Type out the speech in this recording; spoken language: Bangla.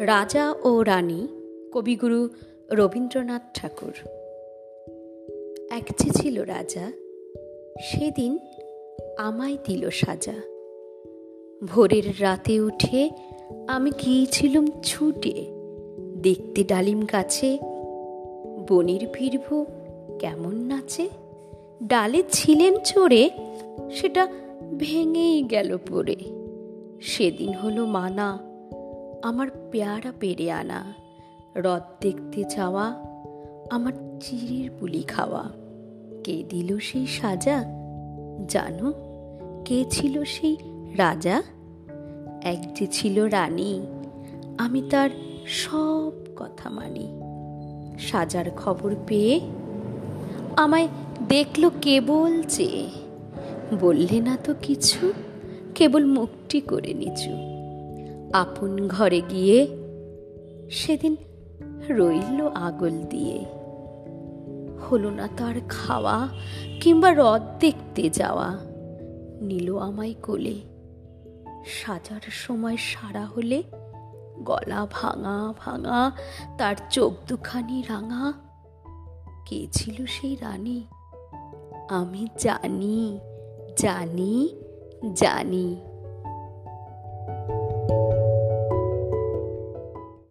রাজা ও রানী, কবিগুরু রবীন্দ্রনাথ ঠাকুর। এক যে ছিল রাজা, সেদিন আমায় দিল সাজা। ভোরের রাতে উঠে আমি গিয়েছিলুম ছুটে, দেখতে ডালিম গাছে, বনের ফিরব কেমন নাচে, ডালে ছিলেন চড়ে, সেটা ভেঙেই গেল পড়ে। সেদিন হলো মানা আমার পেয়ারা পেরে আনা। রথ দেখতে যাওয়া, আমার চিরের পুলি খাওয়া। কে দিল সেই সাজা? জানো, কে ছিল সেই রাজা? এক যে ছিল রানী, আমি তার সব কথা মানি। সাজার খবর পেয়ে আমায় দেখল কেবল চেয়ে। বললে না তো কিছু, কেবল মুখটি করে নিচু। আপন ঘরে গিয়ে সেদিন রইল আগল দিয়ে। হলো না তার খাওয়া কিংবা রথ দেখতে যাওয়া। নিল আমায় কোলে। সাজার সময় সারা হলে গলা ভাঙা ভাঙা, তার চোখ দুখানি রাঙা। কে ছিল সেই রানী? আমি জানি জানি জানি।